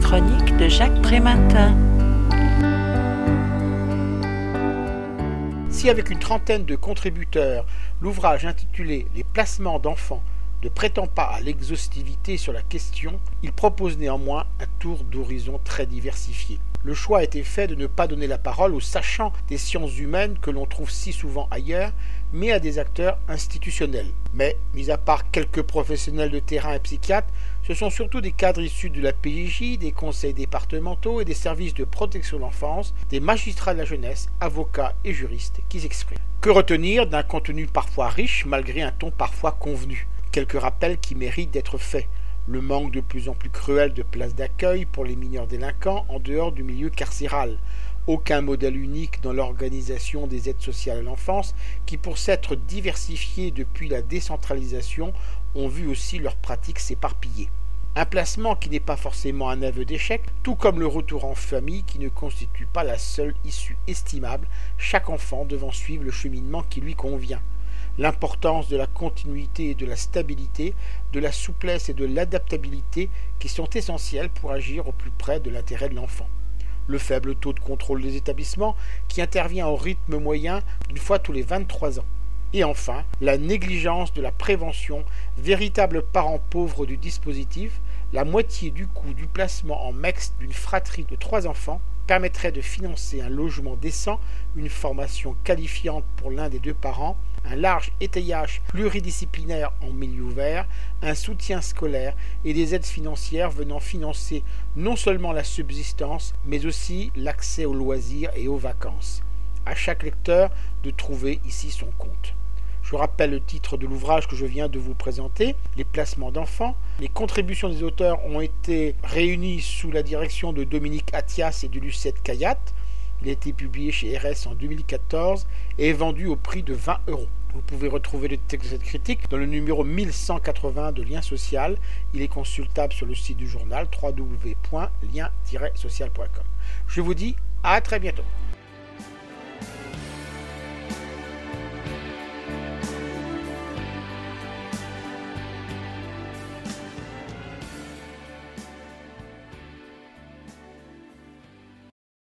chronique de Jacques Prématin. Si avec une trentaine de contributeurs, l'ouvrage intitulé Les placements d'enfants ne prétend pas à l'exhaustivité sur la question, il propose néanmoins un tour d'horizon très diversifié. Le choix a été fait de ne pas donner la parole aux sachants des sciences humaines que l'on trouve si souvent ailleurs, mais à des acteurs institutionnels. Mais, mis à part quelques professionnels de terrain et psychiatres, ce sont surtout des cadres issus de la PJJ, des conseils départementaux et des services de protection de l'enfance, des magistrats de la jeunesse, avocats et juristes qui s'expriment. Que retenir d'un contenu parfois riche malgré un ton parfois convenu? Quelques rappels qui méritent d'être faits. Le manque de plus en plus cruel de places d'accueil pour les mineurs délinquants en dehors du milieu carcéral. Aucun modèle unique dans l'organisation des aides sociales à l'enfance qui, pour s'être diversifiés depuis la décentralisation, ont vu aussi leurs pratiques s'éparpiller. Un placement qui n'est pas forcément un aveu d'échec, tout comme le retour en famille qui ne constitue pas la seule issue estimable, chaque enfant devant suivre le cheminement qui lui convient l'importance de la continuité et de la stabilité, de la souplesse et de l'adaptabilité qui sont essentielles pour agir au plus près de l'intérêt de l'enfant. Le faible taux de contrôle des établissements qui intervient au rythme moyen d'une fois tous les 23 ans. Et enfin, la négligence de la prévention, véritable parent pauvre du dispositif, la moitié du coût du placement en MEX d'une fratrie de trois enfants permettrait de financer un logement décent, une formation qualifiante pour l'un des deux parents, un large étayage pluridisciplinaire en milieu ouvert, un soutien scolaire et des aides financières venant financer non seulement la subsistance, mais aussi l'accès aux loisirs et aux vacances. À chaque lecteur de trouver ici son compte. Je rappelle le titre de l'ouvrage que je viens de vous présenter, Les placements d'enfants. Les contributions des auteurs ont été réunies sous la direction de Dominique Attias et de Lucette Kayat. Il a été publié chez RS en 2014 et est vendu au prix de 20 euros. Vous pouvez retrouver le texte de cette critique dans le numéro 1180 de Lien Social. Il est consultable sur le site du journal www.lien-social.com. Je vous dis à très bientôt.